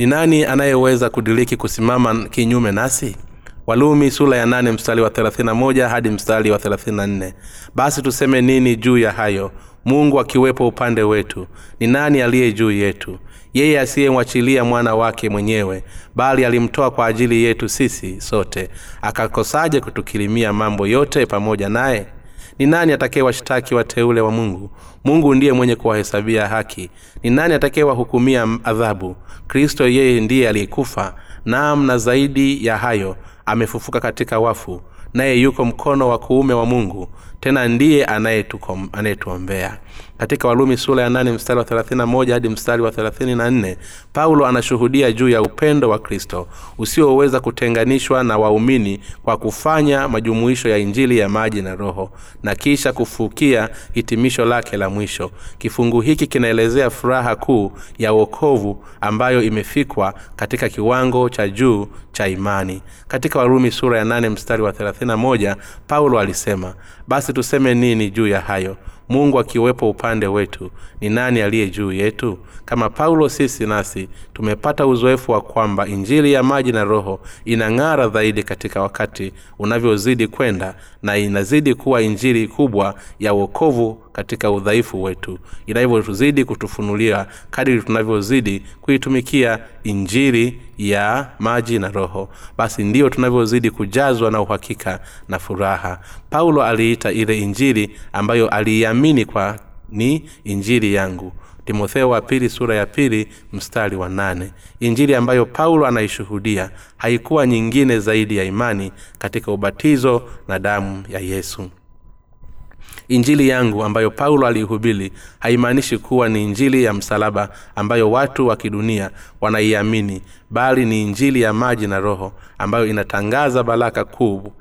ni nani anayeweza kudiriki kusimama kinyume nasi? Walumi sula ya nane mstari wa 31 hadi mstari wa 34 basi tuseme nini juu ya hayo? Mungu akiwepo upande wetu ni nani aliye juu yetu? Yeye asiyemwachilia mwana wake mwenyewe bali alimtoa kwa ajili yetu sisi sote. Akakosaje kutukirimia mambo yote pamoja naye ni nani atakayewashtaki wateule wa mungu? Mungu ndiye mwenye kuwahesabia haki. Ni nani atakayewahukumia adhabu? Kristo yeye ndiye aliyekufa naam na zaidi ya hayo amefufuka katika wafu naye yuko mkono wa kuume wa mungu tena ndiye anayetuombea katika walumi sura ya 8 mstari wa 31 hadi mstari wa 34 paulo anashuhudia juu ya upendo wa kristo usioweza kutenganishwa na waumini kwa kufanya majumuisho ya injili ya maji na roho na kisha kufukia hitimisho lake la mwisho. Kifungu hiki kinaelezea furaha kuu ya uokovu ambayo imefikwa katika kiwango cha juu cha imani. Katika warumi sura ya 8 mstari wa 31 paulo alisema basi tuseme nini juu ya hayo mungu akiwepo upande wetu ni nani aliye juu yetu? Kama paulo sisi nasi tumepata uzoefu wa kwamba injili ya maji na roho inang'ara zaidi katika wakati unavyozidi kwenda na inazidi kuwa injili kubwa ya uokovu katika udhaifu wetu. Inavyozidi kutufunulia kadiri tunavyozidi kuitumikia injiri ya maji na roho. Basi ndiyo tunavyozidi kujazwa na uhakika na furaha. Paulo aliita ile injiri ambayo aliiamini kwa ni injiri yangu. Timotheo wa pili sura ya pili mstari wa nane. Injili ambayo paulo anaishuhudia haikuwa nyingine zaidi ya imani katika ubatizo na damu ya yesu injili yangu ambayo paulo aliihubiri haimaanishi kuwa ni injili ya msalaba ambayo watu wa kidunia wanaiamini bali ni injili ya maji na roho ambayo inatangaza baraka kuu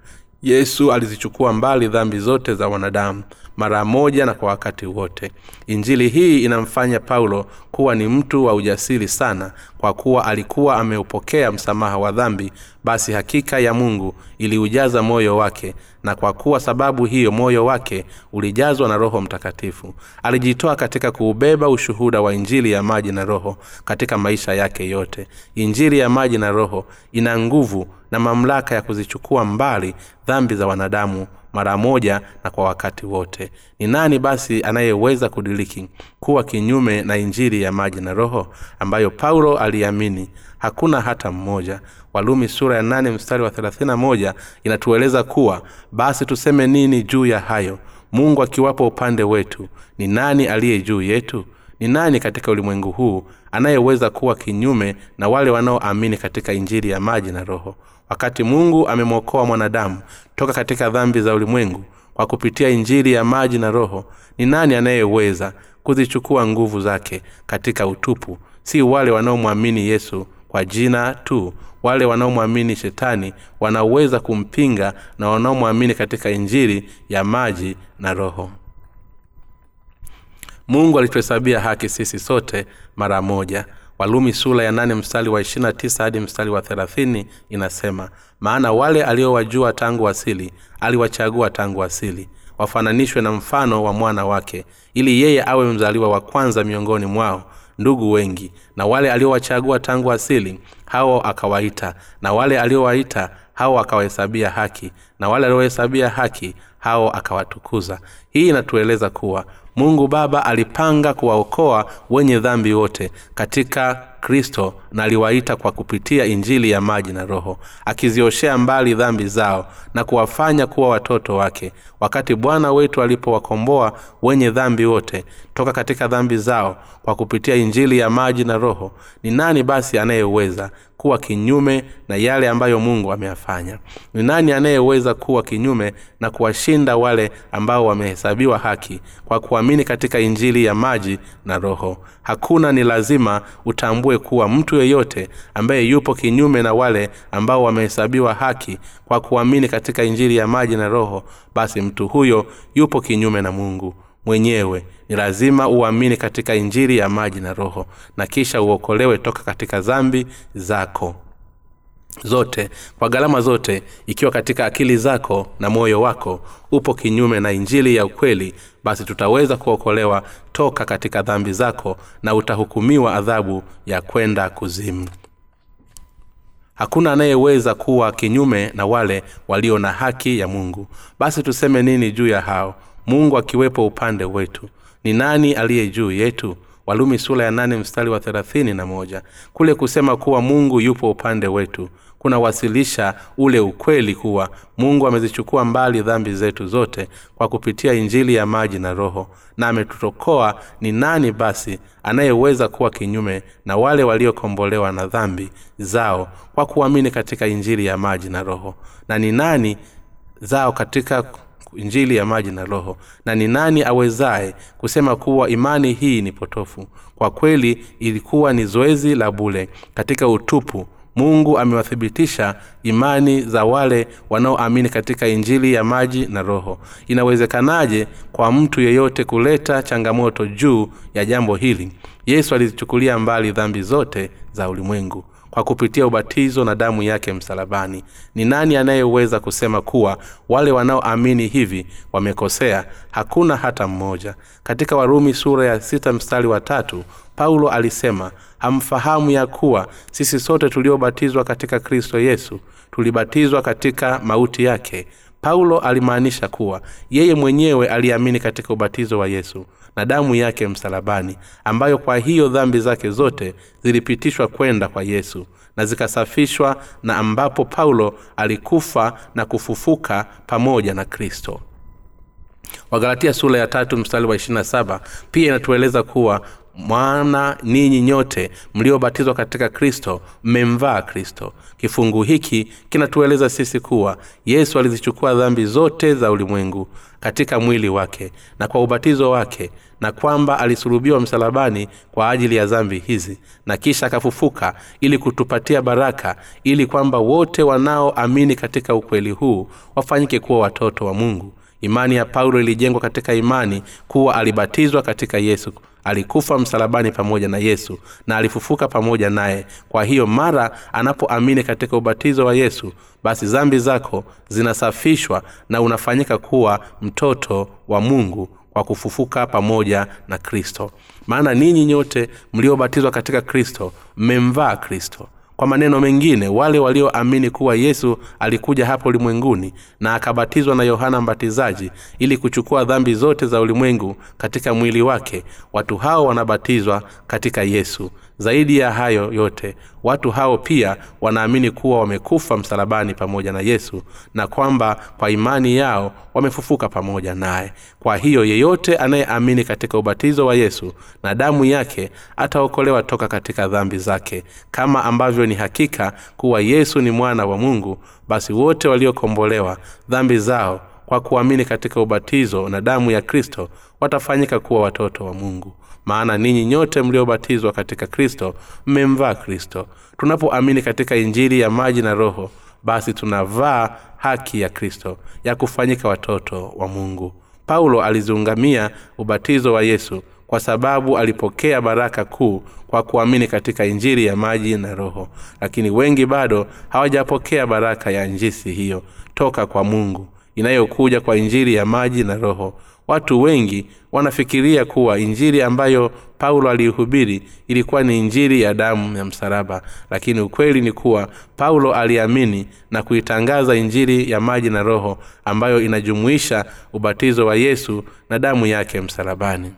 yesu alizichukua mbali dhambi zote za wanadamu mara moja na kwa wakati wote. Injili hii inamfanya paulo kuwa ni mtu wa ujasiri sana kwa kuwa alikuwa ameupokea msamaha wa dhambi basi hakika ya mungu iliujaza moyo wake na kwa kuwa sababu hiyo moyo wake ulijazwa na roho mtakatifu alijitoa katika kuubeba ushuhuda wa injili ya maji na roho katika maisha yake yote. Injili ya maji na roho ina nguvu na mamlaka ya kuzichukua mbali dhambi za wanadamu mara moja na kwa wakati wote. Ni nani basi anayeweza kudiriki kuwa kinyume na injili ya maji na roho ambayo paulo aliamini hakuna hata mmoja. Walumi sura ya 8 mstari wa 31 inatueleza kuwa basi tuseme nini juu ya hayo? Mungu akiwapo upande wetu ni nani aliye juu yetu? Ni nani katika ulimwengu huu anayeweza kuwa kinyume na wale wanaoamini katika injili ya maji na roho? Wakati mungu amemwokoa mwanadamu toka katika dhambi za ulimwengu kwa kupitia injili ya maji na roho ni nani anayeweza kuzichukua nguvu zake katika utupu? Si wale wanaomwamini yesu kwa jina tu wale wanaomwamini shetani wanaweza kumpinga na wanaomwamini katika injili ya maji na roho. Mungu alituhesabia haki sisi sote mara moja. Walumi sula ya nane mstari wa ishirina tisa hadi mstari wa thelathini inasema maana wale aliowajua tangu asili aliwachagua tangu asili wafananishwe na mfano wa mwana wake ili yeye awe mzaliwa wa kwanza miongoni mwao ndugu wengi na wale aliowachagua tangu asili hao akawaita. Na wale aliowaita hao akawahesabia haki. Na wale aliohesabia haki hao akawatukuza. Hii inatueleza kuwa mungu baba alipanga kuwaokoa wenye dhambi wote katika kristo na aliwaita kwa kupitia injili ya maji na roho akizioshea mbali dhambi zao na kuwafanya kuwa watoto wake. Wakati bwana wetu alipowakomboa wenye dhambi wote toka katika dhambi zao kwa kupitia injili ya maji na roho ni nani basi anayeweza kuwa kinyume na yale ambayo mungu ameyafanya? Ni nani anayeweza kuwa kinyume na kuwashinda wale ambao wamehesabiwa haki kwa kuamini katika injili ya maji na roho. Hakuna ni lazima utambue kuwa mtu yeyote ambaye yupo kinyume na wale ambao wamehesabiwa haki kwa kuamini katika injili ya maji na roho basi mtu huyo yupo kinyume na mungu. Mwenyewe ni lazima uamini katika injili ya maji na roho na kisha uokolewe toka katika zambi zako zote kwa gharama zote ikiwa katika akili zako na moyo wako upo kinyume na injili ya ukweli basi tutaweza kuokolewa toka katika dhambi zako na utahukumiwa adhabu ya kwenda kuzimu. Hakuna anayeweza kuwa kinyume na wale walio na haki ya mungu. Basi tuseme nini juu ya hao? Mungu akiwepo upande wetu ni nani aliye juu yetu? Walumi sula ya nane mstari wa thelathini na moja. Kule kusema kuwa mungu yupo upande wetu kunawasilisha ule ukweli kuwa mungu amezichukua mbali dhambi zetu zote kwa kupitia injili ya maji na roho na ametutokoa ni nani basi anayeweza kuwa kinyume na wale waliokombolewa na dhambi zao kwa kuamini katika injili ya maji na roho? Na ni nani zao katika injili ya maji na roho? Na ni nani awezaye kusema kuwa imani hii ni potofu? Kwa kweli ilikuwa ni zoezi la bule katika utupu mungu amewathibitisha imani za wale wanaoamini katika injili ya maji na roho. Inawezekanaje kwa mtu yeyote kuleta changamoto juu ya jambo hili? Yesu alizichukulia mbali dhambi zote za ulimwengu kwa kupitia ubatizo na damu yake msalabani. Ni nani anayeweza kusema kuwa wale wanaoamini hivi wamekosea? Hakuna hata mmoja. Katika warumi sura ya sita mstari wa tatu paulo alisema hamfahamu ya kuwa sisi sote tuliobatizwa katika kristo yesu tulibatizwa katika mauti yake. Paulo alimaanisha kuwa yeye mwenyewe aliamini katika ubatizo wa yesu na damu yake msalabani ambayo kwa hiyo dhambi zake zote zilipitishwa kwenda kwa yesu na zikasafishwa na ambapo paulo alikufa na kufufuka pamoja na kristo. Wagalatia sura ya tatu mstari wa 27 pia inatueleza kuwa mwana ninyi nyote mliobatizwa katika kristo mmemvaa kristo. Kifungu hiki kinatueleza sisi kuwa yesu alizichukua dhambi zote za ulimwengu katika mwili wake na kwa ubatizo wake na kwamba alisulubiwa msalabani kwa ajili ya dhambi hizi na kisha akafufuka ili kutupatia baraka ili kwamba wote wanaoamini katika ukweli huu wafanyike kuwa watoto wa mungu imani ya paulo ilijengwa katika imani kuwa alibatizwa katika yesu. Alikufa msalabani pamoja na yesu na alifufuka pamoja naye. Kwa hiyo mara anapoamini katika ubatizo wa yesu basi zambi zako zinasafishwa na unafanyika kuwa mtoto wa mungu kwa kufufuka pamoja na kristo. Maana ninyi nyote mliobatizwa katika kristo mmemvaa kristo kwa maneno mengine wale walioamini kuwa yesu alikuja hapo ulimwenguni na akabatizwa na yohana mbatizaji ili kuchukua dhambi zote za ulimwengu katika mwili wake watu hao wanabatizwa katika yesu zaidi ya hayo yote watu hao pia wanaamini kuwa wamekufa msalabani pamoja na yesu na kwamba kwa imani yao wamefufuka pamoja naye. Kwa hiyo yeyote anayeamini katika ubatizo wa yesu na damu yake ataokolewa toka katika dhambi zake. Kama ambavyo ni hakika kuwa yesu ni mwana wa mungu basi wote waliokombolewa dhambi zao kwa kuamini katika ubatizo na damu ya kristo watafanyika kuwa watoto wa mungu maana ninyi nyote mliobatizwa katika kristo mmemvaa kristo. Tunapoamini katika injili ya maji na roho basi tunavaa haki ya kristo ya kufanyika watoto wa mungu. Paulo aliziungamia ubatizo wa yesu kwa sababu alipokea baraka kuu kwa kuamini katika injili ya maji na roho. Lakini wengi bado hawajapokea baraka ya njisi hiyo toka kwa mungu inayokuja kwa injili ya maji na roho watu wengi wanafikiria kuwa injili ambayo paulo aliihubiri ilikuwa ni injili ya damu ya msalaba. Lakini ukweli ni kuwa paulo aliamini na kuitangaza injili ya maji na roho ambayo inajumuisha ubatizo wa yesu na damu yake msalabani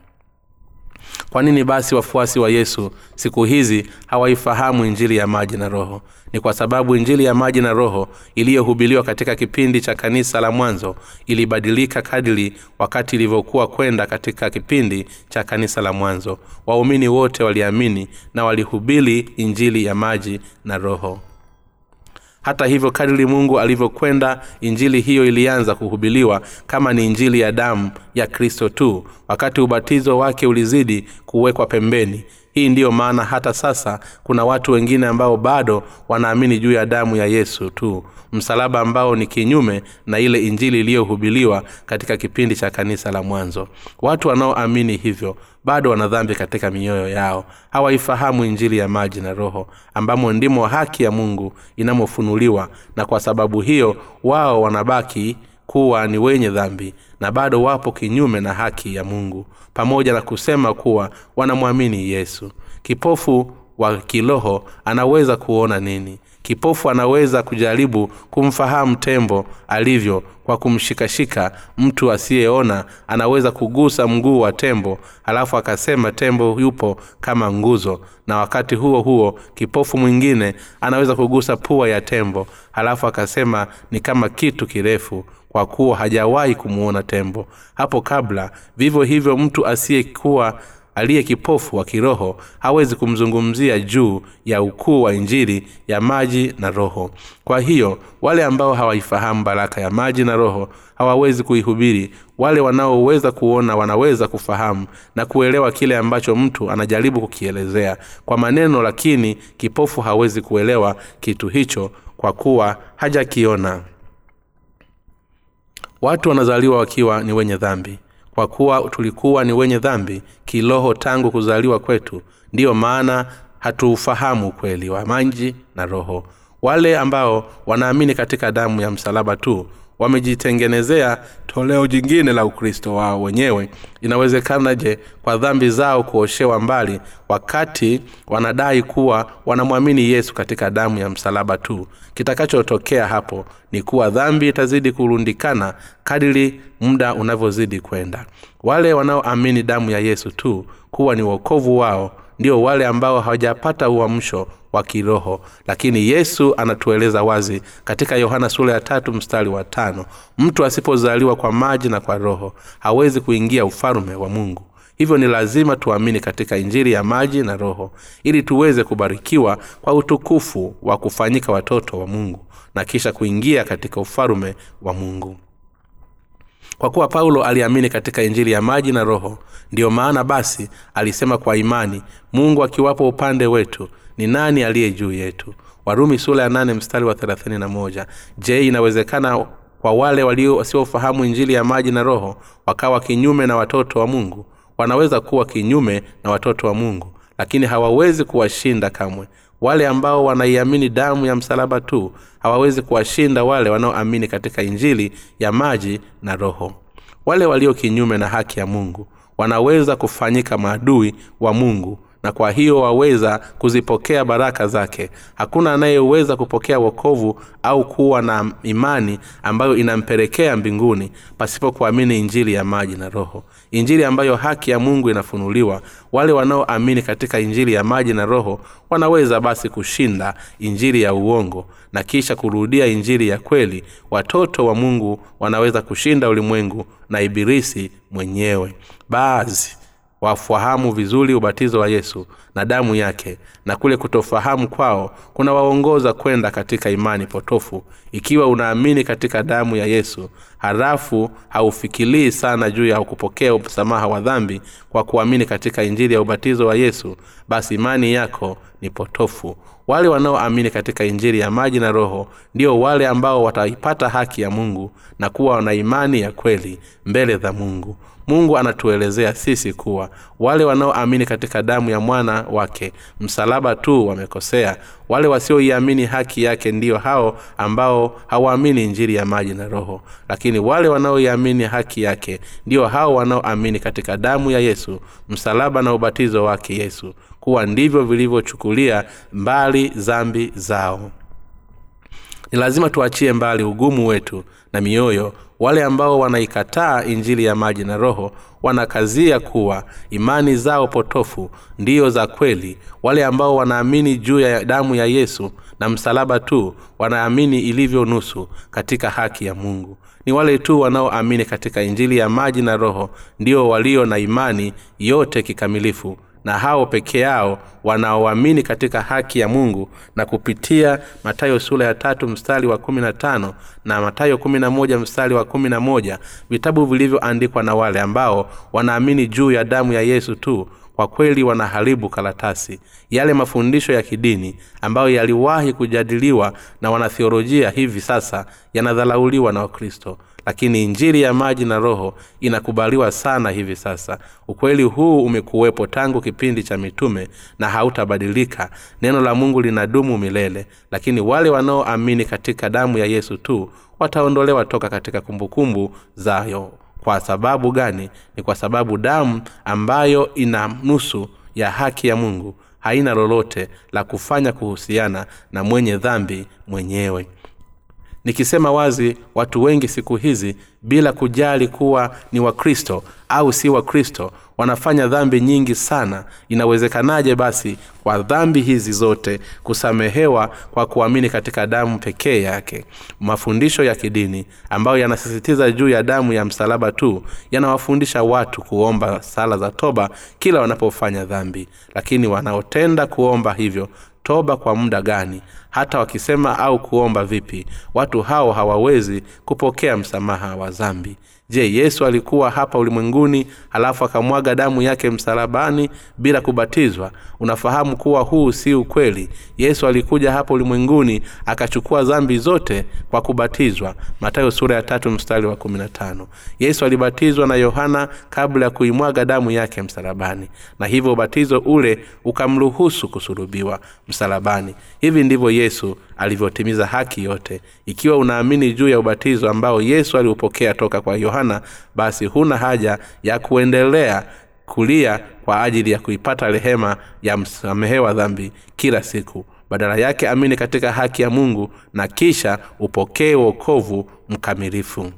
kwa nini basi wafuasi wa yesu siku hizi hawaifahamu injili ya maji na roho? Ni kwa sababu injili ya maji na roho iliyohubiliwa katika kipindi cha kanisa la mwanzo ilibadilika kadiri wakati ilivyokuwa kwenda katika kipindi cha kanisa la mwanzo. Waumini wote waliamini na walihubiri injili ya maji na roho hata hivyo kadiri mungu alivyokwenda injili hiyo ilianza kuhubiliwa kama ni injili ya damu ya kristo tu. Wakati ubatizo wake ulizidi kuwekwa pembeni hii ndiyo maana hata sasa kuna watu wengine ambao bado wanaamini juu ya damu ya yesu tu. Msalaba ambao ni kinyume na ile injili iliyohubiliwa katika kipindi cha kanisa la mwanzo. Watu wanaoamini hivyo bado wana dhambi katika mioyo yao. Hawaifahamu injili ya maji na roho ambamo ndimo haki ya mungu inamofunuliwa na kwa sababu hiyo wao wanabaki kuwa ni wenye dhambi na bado wapo kinyume na haki ya mungu pamoja na kusema kuwa wanamwamini yesu. Kipofu wa kiroho anaweza kuona nini kipofu anaweza kujaribu kumfahamu tembo alivyo kwa kumshikashika mtu asiyeona. Anaweza kugusa mguu wa tembo halafu akasema tembo yupo kama nguzo. Na wakati huo huo kipofu mwingine anaweza kugusa pua ya tembo halafu akasema ni kama kitu kirefu kwa kuwa hajawahi kumuona tembo. Hapo kabla vivyo hivyo mtu asiyekuwa aliye kipofu wa kiroho hawezi kumzungumzia juu ya ukuu wa injili ya maji na roho. Kwa hiyo wale ambao hawaifahamu baraka ya maji na roho hawawezi kuihubiri. Wale wanaoweza kuona wanaweza kufahamu na kuelewa kile ambacho mtu anajaribu kukielezea. Kwa maneno lakini kipofu hawezi kuelewa kitu hicho kwa kuwa hajakiona. Watu wanazaliwa wakiwa ni wenye dhambi kwa kuwa tulikuwa ni wenye dhambi kiroho tangu kuzaliwa kwetu. Ndiyo maana hatuufahamu ukweli wa maji na roho. Wale ambao wanaamini katika damu ya msalaba tu wamejitengenezea toleo jingine la ukristo wao wenyewe. Inawezekanaje kwa dhambi zao kuoshewa mbali wakati wanadai kuwa wanamwamini yesu katika damu ya msalaba tu? Kitakachotokea hapo ni kuwa dhambi itazidi kurundikana kadiri muda unavyozidi kwenda. Wale wanaoamini damu ya yesu tu kuwa ni uokovu wao ndio wale ambao hawajapata uamsho wa kiroho. Lakini yesu anatueleza wazi katika yohana sura ya tatu mstari wa tano mtu asipozaliwa kwa maji na kwa roho hawezi kuingia ufalume wa mungu. Hivyo ni lazima tuamini katika injili ya maji na roho ili tuweze kubarikiwa kwa utukufu wa kufanyika watoto wa mungu na kisha kuingia katika ufalume wa mungu kwa kuwa paulo aliamini katika injili ya maji na roho ndiyo maana basi alisema kwa imani mungu akiwapo upande wetu ni nani aliye juu yetu? Warumi sura ya nane mstari wa thelathini na moja. Je inawezekana kwa wale wasiofahamu injili ya maji na roho wakawa kinyume na watoto wa mungu? Wanaweza kuwa kinyume na watoto wa mungu lakini hawawezi kuwashinda kamwe wale ambao wanaiamini damu ya msalaba tu hawawezi kuwashinda wale wanaoamini katika injili ya maji na roho. Wale walio kinyume na haki ya mungu wanaweza kufanyika maadui wa mungu na kwa hiyo waweza kuzipokea baraka zake. Hakuna anayeweza kupokea wokovu au kuwa na imani ambayo inampelekea mbinguni pasipo kuamini injili ya maji na roho. Injili ambayo haki ya mungu inafunuliwa wale wanaoamini katika injili ya maji na roho wanaweza basi kushinda injili ya uongo na kisha kurudia injili ya kweli. Watoto wa mungu wanaweza kushinda ulimwengu na ibilisi mwenyewe. Baadhi wafahamu vizuri ubatizo wa yesu na damu yake na kule kutofahamu kwao kunawaongoza kwenda katika imani potofu ikiwa unaamini katika damu ya yesu halafu haufikilii sana juu ya kupokea msamaha wa dhambi kwa kuamini katika injili ya ubatizo wa yesu basi imani yako ni potofu. Wale wanaoamini katika injili ya maji na roho ndio wale ambao wataipata haki ya mungu na kuwa na imani ya kweli mbele za mungu mungu anatuelezea sisi kuwa wale wanaoamini katika damu ya mwana wake msalaba tu wamekosea. Wale wasioiamini haki yake ndiyo hao ambao hawaamini njiri ya maji na roho. Lakini wale wanaoiamini haki yake ndio hao wanaoamini katika damu ya yesu msalaba na ubatizo wake yesu kuwa ndivyo vilivyochukulia mbali zambi zao. Ni lazima tuachie mbali ugumu wetu na mioyo wale ambao wanaikataa injili ya maji na roho wanakazia kuwa imani zao potofu ndiyo za kweli. Wale ambao wanaamini juu ya damu ya yesu na msalaba tu wanaamini ilivyo nusu katika haki ya mungu. Ni wale tu wanaoamini katika injili ya maji na roho ndio walio na imani yote kikamilifu na hao peke yao wanaoamini katika haki ya mungu na kupitia matayo sura ya tatu mstari wa kumi na tano na matayo kumi na moja mstari wa kumi na moja vitabu vilivyoandikwa na wale ambao wanaamini juu ya damu ya yesu tu kwa kweli wanaharibu karatasi yale mafundisho ya kidini ambayo yaliwahi kujadiliwa na wanathiolojia hivi sasa yanadhalauliwa na wakristo lakini injili ya maji na roho inakubaliwa sana hivi sasa. Ukweli huu umekuwepo tangu kipindi cha mitume na hautabadilika. Neno la mungu linadumu milele. Lakini wale wanaoamini katika damu ya yesu tu wataondolewa toka katika kumbukumbu zayo. Kwa sababu gani? Ni kwa sababu damu ambayo ina nusu ya haki ya mungu haina lolote la kufanya kuhusiana na mwenye dhambi mwenyewe nikisema wazi watu wengi siku hizi bila kujali kuwa ni wakristo au si wakristo wanafanya dhambi nyingi sana. Inawezekanaje basi kwa dhambi hizi zote kusamehewa kwa kuamini katika damu pekee yake? Mafundisho ya kidini ambayo yanasisitiza juu ya damu ya msalaba tu yanawafundisha watu kuomba sala za toba kila wanapofanya dhambi. Lakini wanaotenda kuomba hivyo toba kwa muda gani? Hata wakisema au kuomba vipi? Watu hao hawawezi kupokea msamaha wa zambi je yesu alikuwa hapa ulimwenguni halafu akamwaga damu yake msalabani bila kubatizwa? Unafahamu kuwa huu si ukweli. Yesu alikuja hapa ulimwenguni akachukua zambi zote kwa kubatizwa. Matayo sura ya tatu mstari wa kumi na tano. Yesu alibatizwa na yohana kabla ya kuimwaga damu yake msalabani. Na hivyo ubatizo ule ukamruhusu kusulubiwa msalabani. Hivi ndivyo yesu alivyotimiza haki yote. Ikiwa unaamini juu ya ubatizo ambao yesu aliupokea toka kwa yohana basi huna haja ya kuendelea kulia kwa ajili ya kuipata rehema ya msamehewa dhambi kila siku. Badala yake amini katika haki ya mungu na kisha upokee uokovu mkamilifu.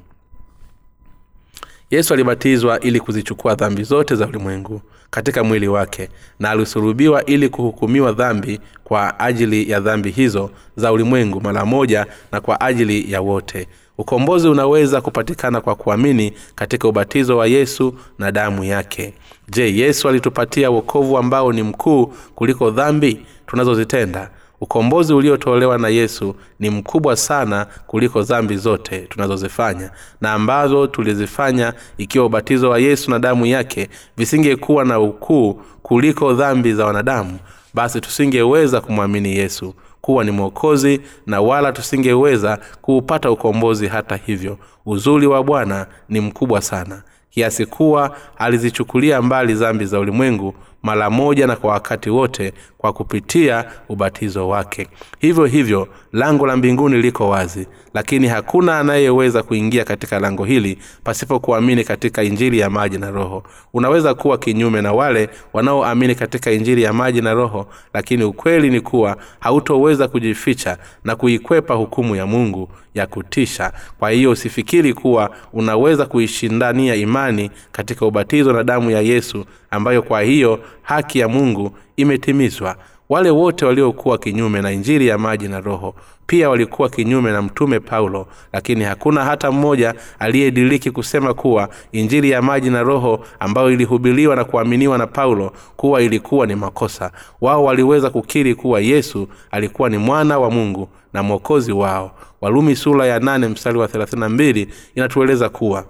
Yesu alibatizwa ili kuzichukua dhambi zote za ulimwengu katika mwili wake na alisulubiwa ili kuhukumiwa dhambi kwa ajili ya dhambi hizo za ulimwengu mara moja na kwa ajili ya wote ukombozi unaweza kupatikana kwa kuamini katika ubatizo wa yesu na damu yake. Je yesu alitupatia wokovu ambao ni mkuu kuliko dhambi tunazozitenda? Ukombozi uliotolewa na yesu ni mkubwa sana kuliko dhambi zote tunazozifanya na ambazo tulizifanya ikiwa ubatizo wa yesu na damu yake visingekuwa na ukuu kuliko dhambi za wanadamu basi tusingeweza kumwamini yesu kuwa ni mwokozi na wala tusingeweza kuupata ukombozi hata hivyo. Uzuri wa bwana ni mkubwa sana. Kiasi kuwa alizichukulia mbali zambi za ulimwengu mara moja na kwa wakati wote kwa kupitia ubatizo wake. Hivyo hivyo lango la mbinguni liko wazi lakini hakuna anayeweza kuingia katika lango hili pasipo kuamini katika injili ya maji na roho. Unaweza kuwa kinyume na wale wanaoamini katika injili ya maji na roho lakini ukweli ni kuwa hautoweza kujificha na kuikwepa hukumu ya mungu ya kutisha. Kwa hiyo usifikiri kuwa unaweza kuishindania imani katika ubatizo na damu ya yesu ambayo kwa hiyo haki ya mungu imetimizwa. Wale wote waliokuwa kinyume na injili ya maji na roho pia walikuwa kinyume na mtume paulo lakini hakuna hata mmoja aliyediriki kusema kuwa injili ya maji na roho ambayo ilihubiliwa na kuaminiwa na paulo kuwa ilikuwa ni makosa. Wao waliweza kukiri kuwa yesu alikuwa ni mwana wa mungu na mwokozi wao. Walumi sura ya 8 mstari wa 32 inatueleza kuwa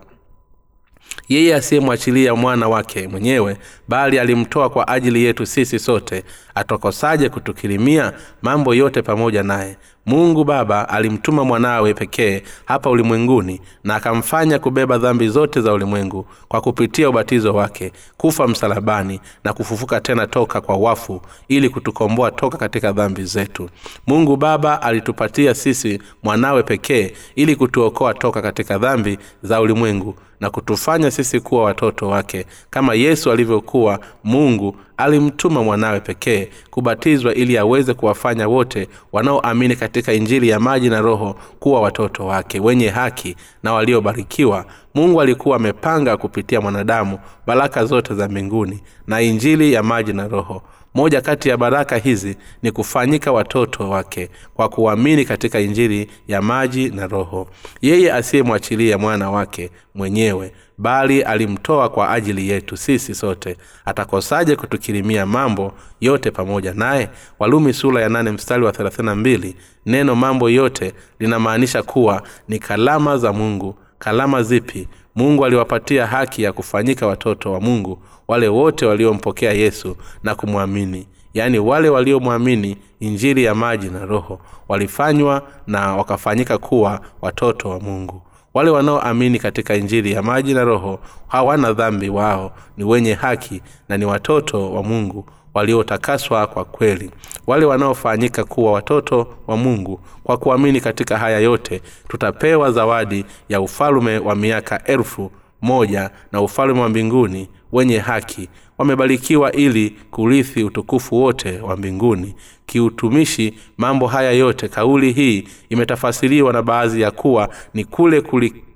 yeye asiyemwachilia mwana wake mwenyewe bali alimtoa kwa ajili yetu sisi sote. Atokosaje kutukirimia mambo yote pamoja naye mungu baba alimtuma mwanawe pekee hapa ulimwenguni na akamfanya kubeba dhambi zote za ulimwengu kwa kupitia ubatizo wake kufa msalabani na kufufuka tena toka kwa wafu ili kutukomboa toka katika dhambi zetu. Mungu baba alitupatia sisi mwanawe pekee ili kutuokoa toka katika dhambi za ulimwengu na kutufanya sisi kuwa watoto wake. Kama yesu alivyokuwa mungu alimtuma mwanawe pekee kubatizwa ili aweze kuwafanya wote wanaoamini injili ya maji na roho kuwa watoto wake wenye haki na waliobarikiwa. Mungu alikuwa amepanga kupitia mwanadamu baraka zote za mbinguni na injili ya maji na roho. Moja kati ya baraka hizi ni kufanyika watoto wake kwa kuamini katika injili ya maji na roho. Yeye asiyemwachilia mwana wake mwenyewe bali alimtoa kwa ajili yetu sisi sote. Atakosaje kutukirimia mambo yote pamoja naye? Walumi sura ya nane mstari wa 32 neno mambo yote linamaanisha kuwa ni kalama za mungu. Kalama zipi? Mungu aliwapatia haki ya kufanyika watoto wa mungu wale wote waliompokea yesu na kumwamini. Yaani wale waliomwamini injili ya maji na roho walifanywa na wakafanyika kuwa watoto wa mungu wale wanaoamini katika injili ya maji na roho hawana dhambi wao ni wenye haki na ni watoto wa mungu waliotakaswa kwa kweli. Wale wanaofanyika kuwa watoto wa mungu kwa kuamini katika haya yote tutapewa zawadi ya ufalume wa miaka elfu moja na ufalume wa mbinguni wenye haki wamebarikiwa ili kurithi utukufu wote wa mbinguni. Kiutumishi mambo haya yote kauli hii imetafasiriwa na baadhi ya kuwa ni kule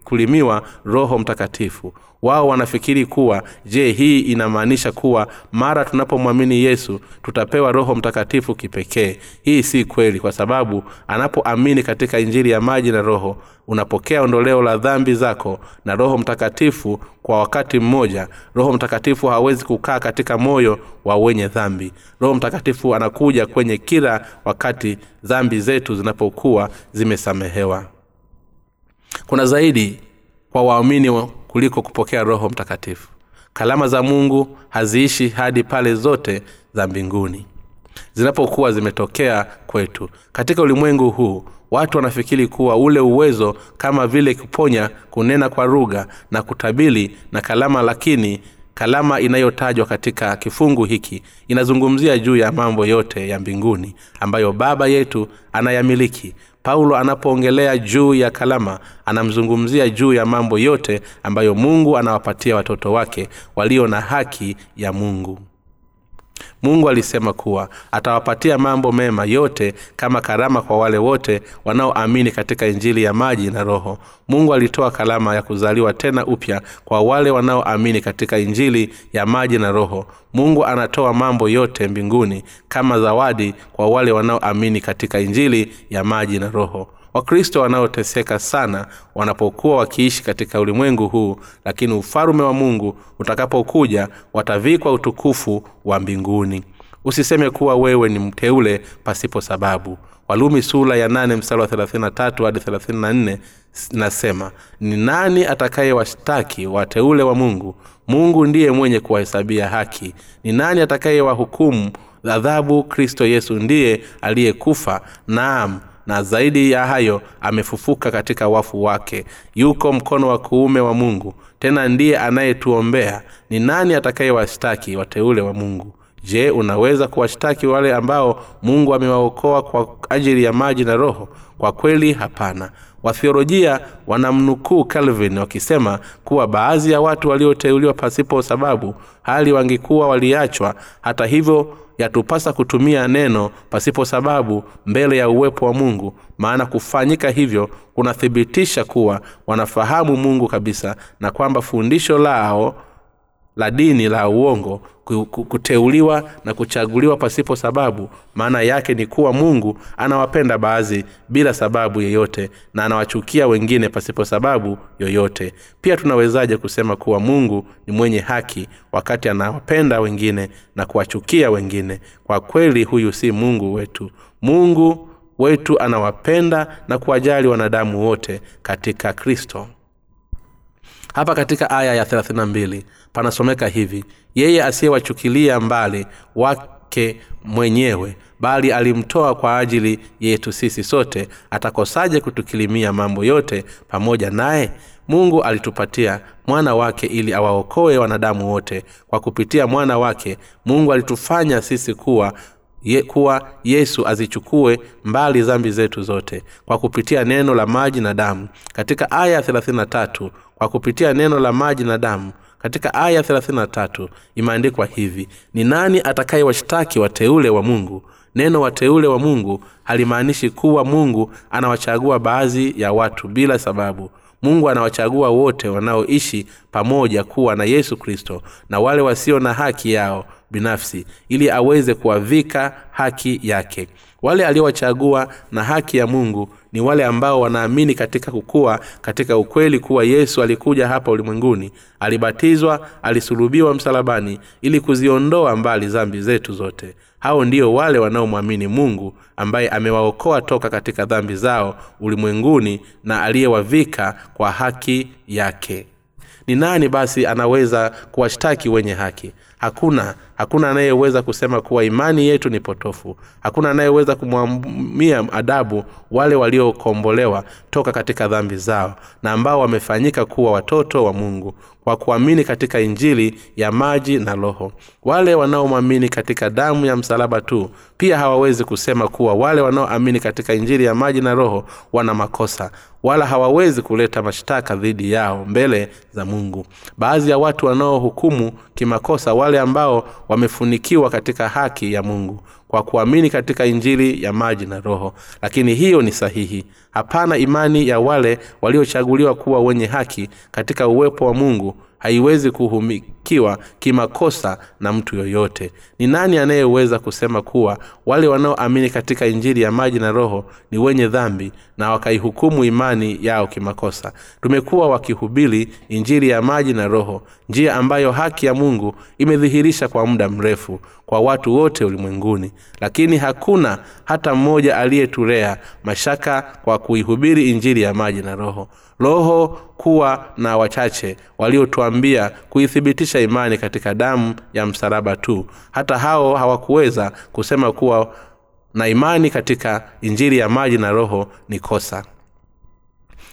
kulimiwa roho mtakatifu. Wao wanafikiri kuwa je hii inamaanisha kuwa mara tunapomwamini yesu tutapewa roho mtakatifu kipekee? Hii si kweli kwa sababu anapoamini katika injili ya maji na roho unapokea ondoleo la dhambi zako na roho mtakatifu kwa wakati mmoja. Roho mtakatifu hawezi kukaa katika moyo wa wenye dhambi. Roho mtakatifu anakuja kwenye kila wakati dhambi zetu zinapokuwa zimesamehewa kuna zaidi kwa waamini kuliko kupokea roho mtakatifu. Kalama za mungu haziishi hadi pale zote za mbinguni. Zinapokuwa zimetokea kwetu. Katika ulimwengu huu watu wanafikiri kuwa ule uwezo kama vile kuponya kunena kwa rugha na kutabili na kalama lakini kalama inayotajwa katika kifungu hiki inazungumzia juu ya mambo yote ya mbinguni ambayo baba yetu anayamiliki paulo anapoongelea juu ya kalama anamzungumzia juu ya mambo yote ambayo mungu anawapatia watoto wake walio na haki ya mungu mungu alisema kuwa atawapatia mambo mema yote kama karama kwa wale wote wanaoamini katika injili ya maji na roho. Mungu alitoa karama ya kuzaliwa tena upya kwa wale wanaoamini katika injili ya maji na roho. Mungu anatoa mambo yote mbinguni kama zawadi kwa wale wanaoamini katika injili ya maji na roho wakristo wanaoteseka sana wanapokuwa wakiishi katika ulimwengu huu lakini ufalume wa mungu utakapokuja watavikwa utukufu wa mbinguni. Usiseme kuwa wewe ni mteule pasipo sababu. Walumi sura ya 8 mstari wa 33 hadi 34 nasema ni nani atakayewashtaki wateule wa mungu? Mungu ndiye mwenye kuwahesabia haki. Ni nani atakayewahukumu adhabu kristo yesu? Ndiye aliyekufa. Naam na zaidi ya hayo amefufuka katika wafu wake. Yuko mkono wa kuume wa mungu tena ndiye anayetuombea. Ni nani atakayewashtaki wateule wa mungu? Je unaweza kuwashtaki wale ambao mungu amewaokoa kwa ajili ya maji na roho? Kwa kweli hapana. Wathiolojia wanamnukuu calvin wakisema kuwa baadhi ya watu walioteuliwa pasipo sababu hali wangekuwa waliachwa. Hata hivyo yatupasa kutumia neno pasipo sababu mbele ya uwepo wa mungu. Maana kufanyika hivyo kunathibitisha kuwa wanafahamu mungu kabisa na kwamba fundisho lao la dini la uongo kuteuliwa na kuchaguliwa pasipo sababu maana yake ni kuwa mungu anawapenda baadhi bila sababu yoyote na anawachukia wengine pasipo sababu yoyote. Pia tunawezaje kusema kuwa mungu ni mwenye haki wakati anawapenda wengine na kuwachukia wengine? Kwa kweli huyu si mungu wetu. Mungu wetu anawapenda na kuwajali wanadamu wote katika kristo hapa katika aya ya 32 panasomeka hivi yeye asiyewachukilia mbali wake mwenyewe bali alimtoa kwa ajili yetu sisi sote atakosaje kutukilimia mambo yote pamoja naye? Mungu alitupatia mwana wake ili awaokoe wanadamu wote. Kwa kupitia mwana wake mungu alitufanya sisi kuwa ye, kuwa yesu azichukue mbali zambi zetu zote kwa kupitia neno la maji na damu. Katika aya 33 kwa kupitia neno la maji na damu. Katika aya 33 imeandikwa hivi ni nani atakayewashtaki wateule wa mungu? Neno wateule wa mungu halimaanishi kuwa mungu anawachagua baadhi ya watu bila sababu. Mungu anawachagua wote wanaoishi pamoja kuwa na yesu kristo na wale wasio na haki yao binafsi ili aweze kuwavika haki yake. Wale aliowachagua na haki ya mungu ni wale ambao wanaamini katika kukua katika ukweli kuwa yesu alikuja hapa ulimwenguni alibatizwa alisulubiwa msalabani ili kuziondoa mbali zambi zetu zote. Hao ndio wale wanaomwamini mungu ambaye amewaokoa toka katika dhambi zao ulimwenguni na aliyewavika kwa haki yake. Ni nani basi anaweza kuwashtaki wenye haki hakuna hakuna anayeweza kusema kuwa imani yetu ni potofu. Hakuna anayeweza kumwamia adabu wale waliokombolewa toka katika dhambi zao na ambao wamefanyika kuwa watoto wa mungu kwa kuamini katika injili ya maji na roho. Wale wanaomwamini katika damu ya msalaba tu pia hawawezi kusema kuwa wale wanaoamini katika injili ya maji na roho wana makosa wala hawawezi kuleta mashtaka dhidi yao mbele za mungu. Baadhi ya watu wanaohukumu kimakosa wale wale ambao wamefunikiwa katika haki ya mungu kwa kuamini katika injili ya maji na roho. Lakini hiyo ni sahihi. Hapana imani ya wale waliochaguliwa kuwa wenye haki katika uwepo wa mungu haiwezi kuhumikiwa kimakosa na mtu yoyote. Ni nani anayeweza kusema kuwa wale wanaoamini katika injili ya maji na roho ni wenye dhambi na wakaihukumu imani yao kimakosa? Tumekuwa wakihubiri injili ya maji na roho njia ambayo haki ya mungu imedhihirisha kwa muda mrefu kwa watu wote ulimwenguni. Lakini hakuna hata mmoja aliyetulea mashaka kwa kuihubiri injili ya maji na roho. Roho kuwa na wachache waliotuambia kuithibitisha imani katika damu ya msalaba tu. Hata hao hawakuweza kusema kuwa na imani katika injili ya maji na roho ni kosa.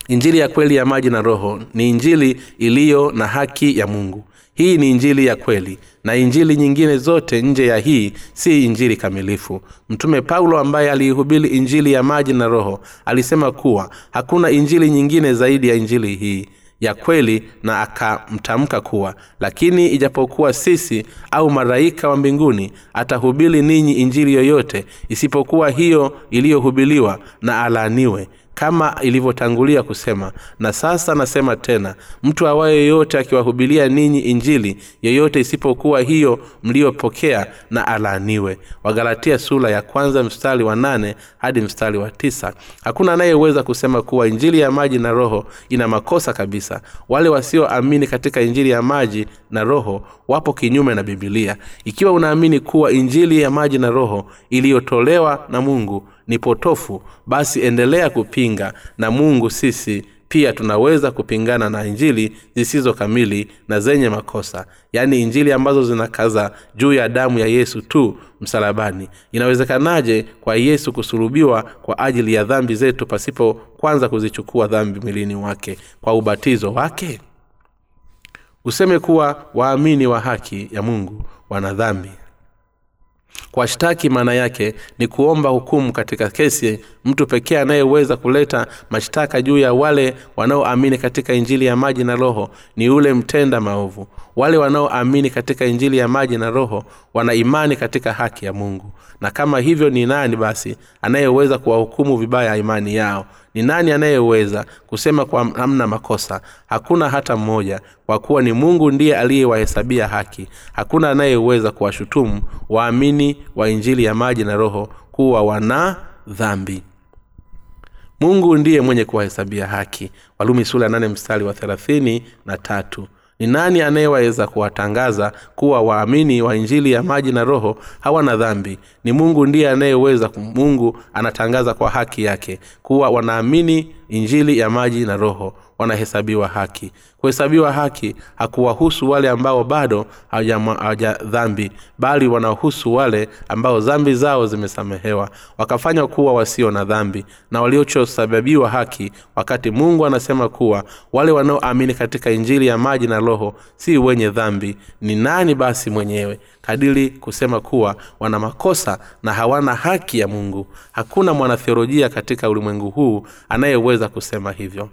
Injili ya kweli ya maji na roho ni injili iliyo na haki ya mungu. Hii ni injili ya kweli na injili nyingine zote nje ya hii si injili kamilifu. Mtume paulo ambaye aliihubiri injili ya maji na roho alisema kuwa hakuna injili nyingine zaidi ya injili hii ya kweli na akamtamka kuwa lakini ijapokuwa sisi au malaika wa mbinguni atahubiri ninyi injili yoyote isipokuwa hiyo iliyohubiliwa na alaaniwe kama ilivyotangulia kusema na sasa nasema tena mtu awaye yoyote akiwahubilia ninyi injili yeyote isipokuwa hiyo mliyopokea na alaaniwe. Wagalatia sura ya kwanza mstari wa nane hadi mstari wa tisa. Hakuna anayeweza kusema kuwa injili ya maji na roho ina makosa kabisa. Wale wasioamini katika injili ya maji na roho wapo kinyume na bibilia ikiwa unaamini kuwa injili ya maji na roho iliyotolewa na mungu ni potofu basi endelea kupinga na mungu sisi pia tunaweza kupingana na injili zisizo kamili na zenye makosa yaani injili ambazo zinakaza juu ya damu ya yesu tu msalabani. Inawezekanaje kwa yesu kusulubiwa kwa ajili ya dhambi zetu pasipo kwanza kuzichukua dhambi mwilini wake kwa ubatizo wake? Useme kuwa waamini wa haki ya mungu wana dhambi kuwashtaki maana yake ni kuomba hukumu katika kesi mtu pekee anayeweza kuleta mashtaka juu ya wale wanaoamini katika injili ya maji na roho ni yule mtenda maovu wale wanaoamini katika injili ya maji na roho wana imani katika haki ya mungu. Na kama hivyo ni nani basi anayeweza kuwahukumu vibaya imani yao? Ni nani anayeweza kusema kwa namna makosa? Hakuna hata mmoja kwa kuwa ni mungu ndiye aliyewahesabia haki. Hakuna anayeweza kuwashutumu waamini wa injili ya maji na roho kuwa wana dhambi. Mungu ndiye mwenye kuwahesabia haki. Walumi sula 8 mstari wa 3 na tatu ni nani anayeweza kuwatangaza kuwa waamini wa injili ya maji na roho hawana dhambi? Ni mungu ndiye anayeweza mungu anatangaza kwa haki yake kuwa wanaamini injili ya maji na roho wanahesabiwa haki. Kuhesabiwa haki hakuwahusu wale ambao bado hawaja dhambi bali wanahusu wale ambao dhambi zao zimesamehewa wakafanywa kuwa wasio na dhambi. Na waliochosababiwa haki wakati mungu anasema kuwa wale wanaoamini katika injili ya maji na roho si wenye dhambi ni nani basi mwenyewe? Kadili kusema kuwa wana makosa na hawana haki ya mungu. Hakuna mwanatheolojia katika ulimwengu huu anayeweza kusema hivyo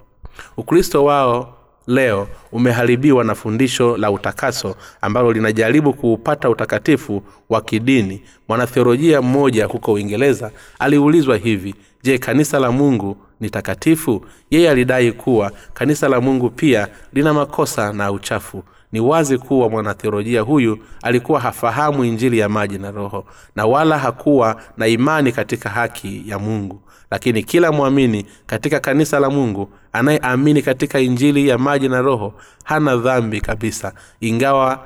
ukristo wao leo umeharibiwa na fundisho la utakaso ambalo linajaribu kuupata utakatifu wa kidini. Mwanatheolojia mmoja huko uingereza aliulizwa hivi je kanisa la mungu ni takatifu? Yeye alidai kuwa kanisa la mungu pia lina makosa na uchafu ni wazi kuwa mwanatheolojia huyu alikuwa hafahamu injili ya maji na roho na wala hakuwa na imani katika haki ya mungu. Lakini kila mwamini katika kanisa la mungu anayeamini katika injili ya maji na roho hana dhambi kabisa. Ingawa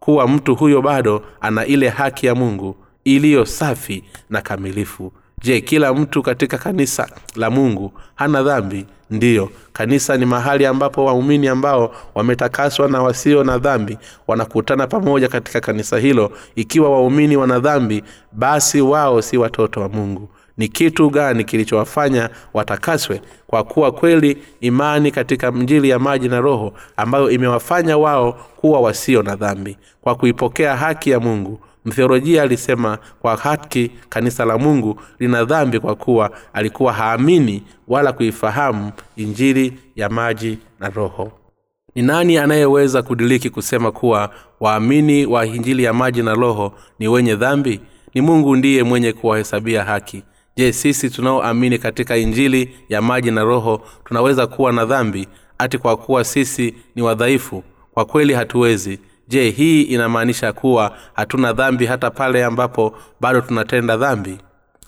kuwa mtu huyo bado ana ile haki ya mungu iliyo safi na kamilifu je kila mtu katika kanisa la mungu hana dhambi? Ndiyo. Kanisa ni mahali ambapo waumini ambao wametakaswa na wasio na dhambi wanakutana pamoja katika kanisa hilo. Ikiwa waumini wana dhambi basi wao si watoto wa mungu. Ni kitu gani kilichowafanya watakaswe? Kwa kuwa kweli imani katika njili ya maji na roho ambayo imewafanya wao kuwa wasio na dhambi. Kwa kuipokea haki ya mungu mtheolojia alisema kwa haki kanisa la mungu lina dhambi kwa kuwa alikuwa haamini wala kuifahamu injili ya maji na roho. Ni nani anayeweza kudiriki kusema kuwa waamini wa injili ya maji na roho ni wenye dhambi? Ni mungu ndiye mwenye kuwahesabia haki. Je sisi tunaoamini katika injili ya maji na roho tunaweza kuwa na dhambi? Ati kwa kuwa sisi ni wadhaifu? Kwa kweli hatuwezi je hii inamaanisha kuwa hatuna dhambi hata pale ambapo bado tunatenda dhambi?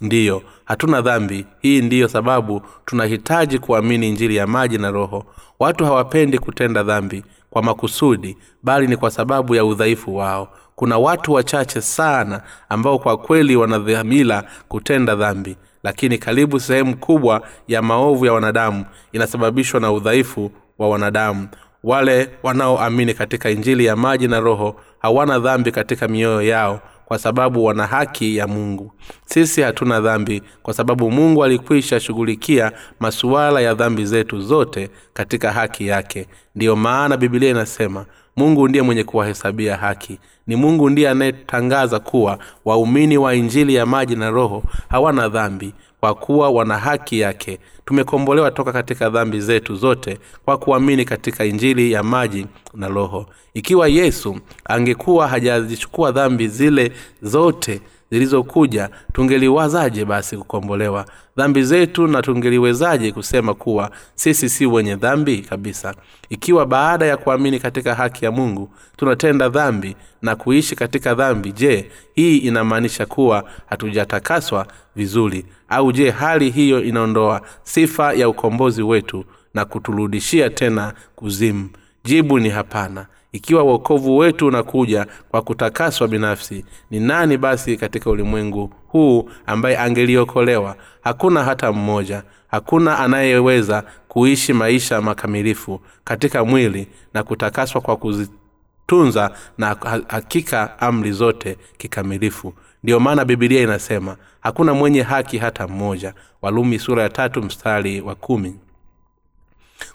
Ndiyo hatuna dhambi. Hii ndiyo sababu tunahitaji kuamini injili ya maji na roho. Watu hawapendi kutenda dhambi kwa makusudi bali ni kwa sababu ya udhaifu wao. Kuna watu wachache sana ambao kwa kweli wanadhamila kutenda dhambi lakini karibu sehemu kubwa ya maovu ya wanadamu inasababishwa na udhaifu wa wanadamu wale wanaoamini katika injili ya maji na roho hawana dhambi katika mioyo yao kwa sababu wana haki ya mungu. Sisi hatuna dhambi kwa sababu mungu alikwisha shughulikia masuala ya dhambi zetu zote katika haki yake. Ndiyo maana bibilia inasema mungu ndiye mwenye kuwahesabia haki. Ni mungu ndiye anayetangaza kuwa waumini wa injili ya maji na roho hawana dhambi kwa kuwa wana haki yake tumekombolewa toka katika dhambi zetu zote kwa kuamini katika injili ya maji na roho. Ikiwa yesu angekuwa hajazichukua dhambi zile zote zilizokuja tungeliwazaje basi kukombolewa? Dhambi zetu na tungeliwezaje kusema kuwa sisi si wenye dhambi kabisa? Ikiwa baada ya kuamini katika haki ya mungu tunatenda dhambi na kuishi katika dhambi je hii inamaanisha kuwa hatujatakaswa vizuri? Au je hali hiyo inaondoa sifa ya ukombozi wetu na kuturudishia tena kuzimu? Jibu ni hapana ikiwa uokovu wetu unakuja kwa kutakaswa binafsi ni nani basi katika ulimwengu huu ambaye angeliokolewa? Hakuna hata mmoja. Hakuna anayeweza kuishi maisha makamilifu katika mwili na kutakaswa kwa kuzitunza na hakika amri zote kikamilifu. Ndiyo maana bibilia inasema hakuna mwenye haki hata mmoja. Walumi sura ya tatu mstari wa kumi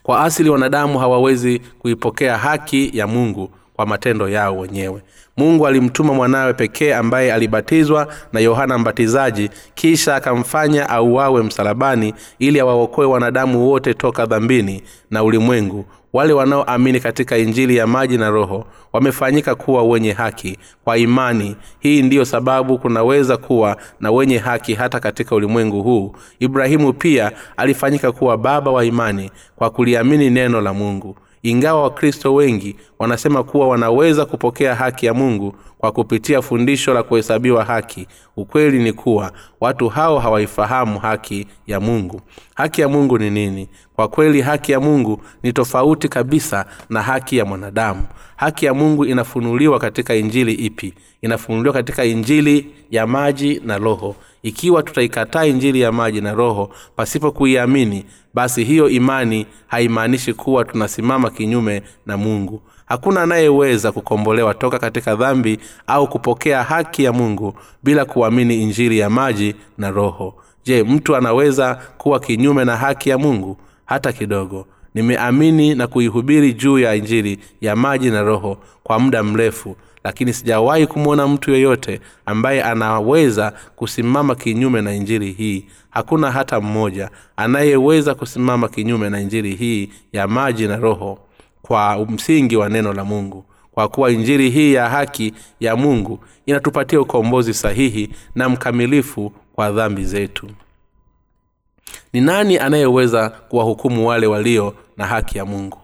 kwa asili wanadamu hawawezi kuipokea haki ya mungu kwa matendo yao wenyewe. Mungu alimtuma mwanawe pekee ambaye alibatizwa na yohana mbatizaji kisha akamfanya auawe msalabani ili awaokoe wanadamu wote toka dhambini na ulimwengu wale wanaoamini katika injili ya maji na roho wamefanyika kuwa wenye haki. Kwa imani hii ndiyo sababu kunaweza kuwa na wenye haki hata katika ulimwengu huu. Ibrahimu pia alifanyika kuwa baba wa imani kwa kuliamini neno la mungu. Ingawa wakristo wengi wanasema kuwa wanaweza kupokea haki ya mungu kwa kupitia fundisho la kuhesabiwa haki ukweli ni kuwa watu hao hawaifahamu haki ya mungu. Haki ya mungu ni nini? Kwa kweli haki ya mungu ni tofauti kabisa na haki ya mwanadamu. Haki ya mungu inafunuliwa katika injili ipi? Inafunuliwa katika injili ya maji na roho. Ikiwa tutaikataa injili ya maji na roho pasipo kuiamini basi hiyo imani haimaanishi kuwa tunasimama kinyume na mungu hakuna anayeweza kukombolewa toka katika dhambi au kupokea haki ya mungu bila kuamini injili ya maji na roho. Je mtu anaweza kuwa kinyume na haki ya mungu? Hata kidogo. Nimeamini na kuihubiri juu ya injili ya maji na roho kwa muda mrefu lakini sijawahi kumwona mtu yeyote ambaye anaweza kusimama kinyume na injili hii. Hakuna hata mmoja anayeweza kusimama kinyume na injili hii ya maji na roho kwa msingi wa neno la mungu. Kwa kuwa injiri hii ya haki ya mungu inatupatia ukombozi sahihi na mkamilifu kwa dhambi zetu. Ni nani anayeweza kuwahukumu wale walio na haki ya mungu?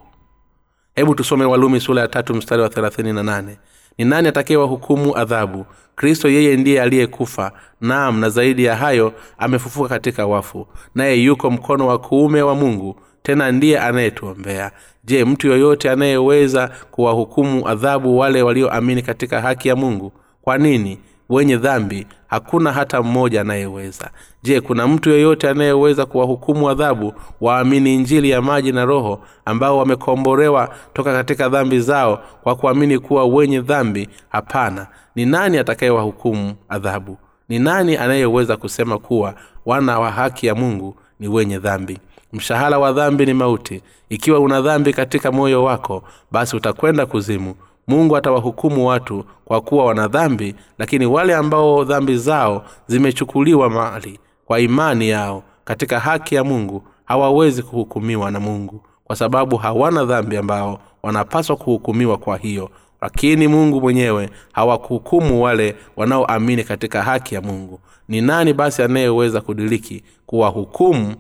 Hebu tusome walumi sura ya tatu mstari wa thelathini na nane. Ni nani atakayewahukumu adhabu? Kristo yeye ndiye aliyekufa naam na zaidi ya hayo amefufuka katika wafu. Naye yuko mkono wa kuume wa mungu tena ndiye anayetuombea. Je mtu yoyote anayeweza kuwahukumu adhabu wale walioamini katika haki ya mungu? Kwa nini? Wenye dhambi hakuna hata mmoja anayeweza. Je kuna mtu yeyote anayeweza kuwahukumu adhabu waamini injili ya maji na roho ambao wamekombolewa toka katika dhambi zao kwa kuamini kuwa wenye dhambi? Hapana. Ni nani atakayewahukumu adhabu? Ni nani anayeweza kusema kuwa wana wa haki ya mungu ni wenye dhambi mshahara wa dhambi ni mauti. Ikiwa una dhambi katika moyo wako basi utakwenda kuzimu. Mungu atawahukumu watu kwa kuwa wana dhambi lakini wale ambao dhambi zao zimechukuliwa mali kwa imani yao katika haki ya mungu hawawezi kuhukumiwa na mungu kwa sababu hawana dhambi ambao wanapaswa kuhukumiwa kwa hiyo. Lakini mungu mwenyewe hawakuhukumu wale wanaoamini katika haki ya mungu. Ni nani basi anayeweza kudiriki kuwahukumu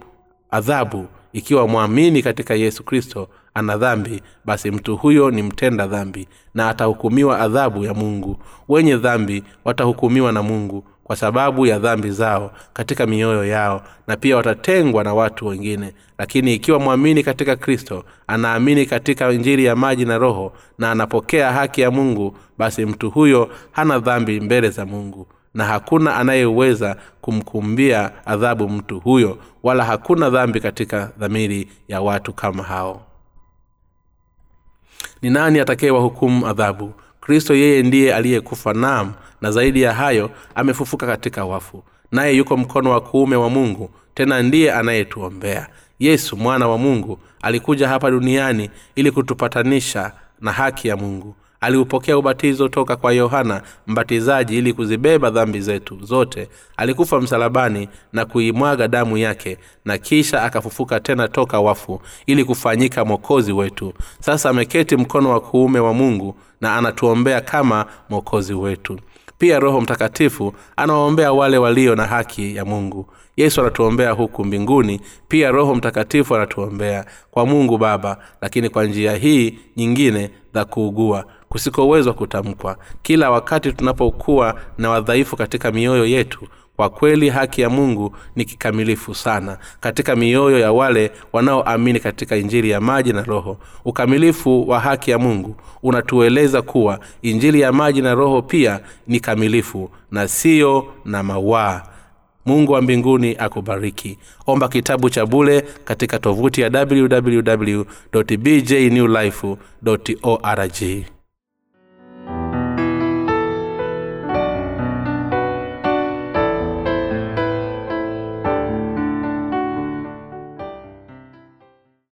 adhabu. Ikiwa mwamini katika yesu kristo ana dhambi basi mtu huyo ni mtenda dhambi na atahukumiwa adhabu ya mungu. Wenye dhambi watahukumiwa na mungu kwa sababu ya dhambi zao katika mioyo yao na pia watatengwa na watu wengine. Lakini ikiwa mwamini katika kristo anaamini katika njiri ya maji na roho na anapokea haki ya mungu basi mtu huyo hana dhambi mbele za mungu na hakuna anayeweza kumkumbia adhabu mtu huyo wala hakuna dhambi katika dhamiri ya watu kama hao. Ni nani atakayewahukumu adhabu? Kristo yeye ndiye aliyekufa nam na zaidi ya hayo amefufuka katika wafu. Naye yuko mkono wa kuume wa mungu tena ndiye anayetuombea. Yesu mwana wa mungu alikuja hapa duniani ili kutupatanisha na haki ya mungu aliupokea ubatizo toka kwa yohana mbatizaji ili kuzibeba dhambi zetu zote. Alikufa msalabani na kuimwaga damu yake na kisha akafufuka tena toka wafu ili kufanyika mwokozi wetu. Sasa ameketi mkono wa kuume wa mungu na anatuombea kama mwokozi wetu. Pia roho mtakatifu anawaombea wale walio na haki ya mungu. Yesu anatuombea huku mbinguni. Pia roho mtakatifu anatuombea kwa mungu baba lakini kwa njia hii nyingine za kuugua kusikowezwa kutamkwa. Kila wakati tunapokuwa na wadhaifu katika mioyo yetu kwa kweli haki ya mungu ni kikamilifu sana katika mioyo ya wale wanaoamini katika injili ya maji na roho. Ukamilifu wa haki ya mungu unatueleza kuwa injili ya maji na roho pia ni kamilifu na siyo na mawaa. Mungu wa mbinguni akubariki. Omba kitabu cha bule katika tovuti ya www bjnewlife org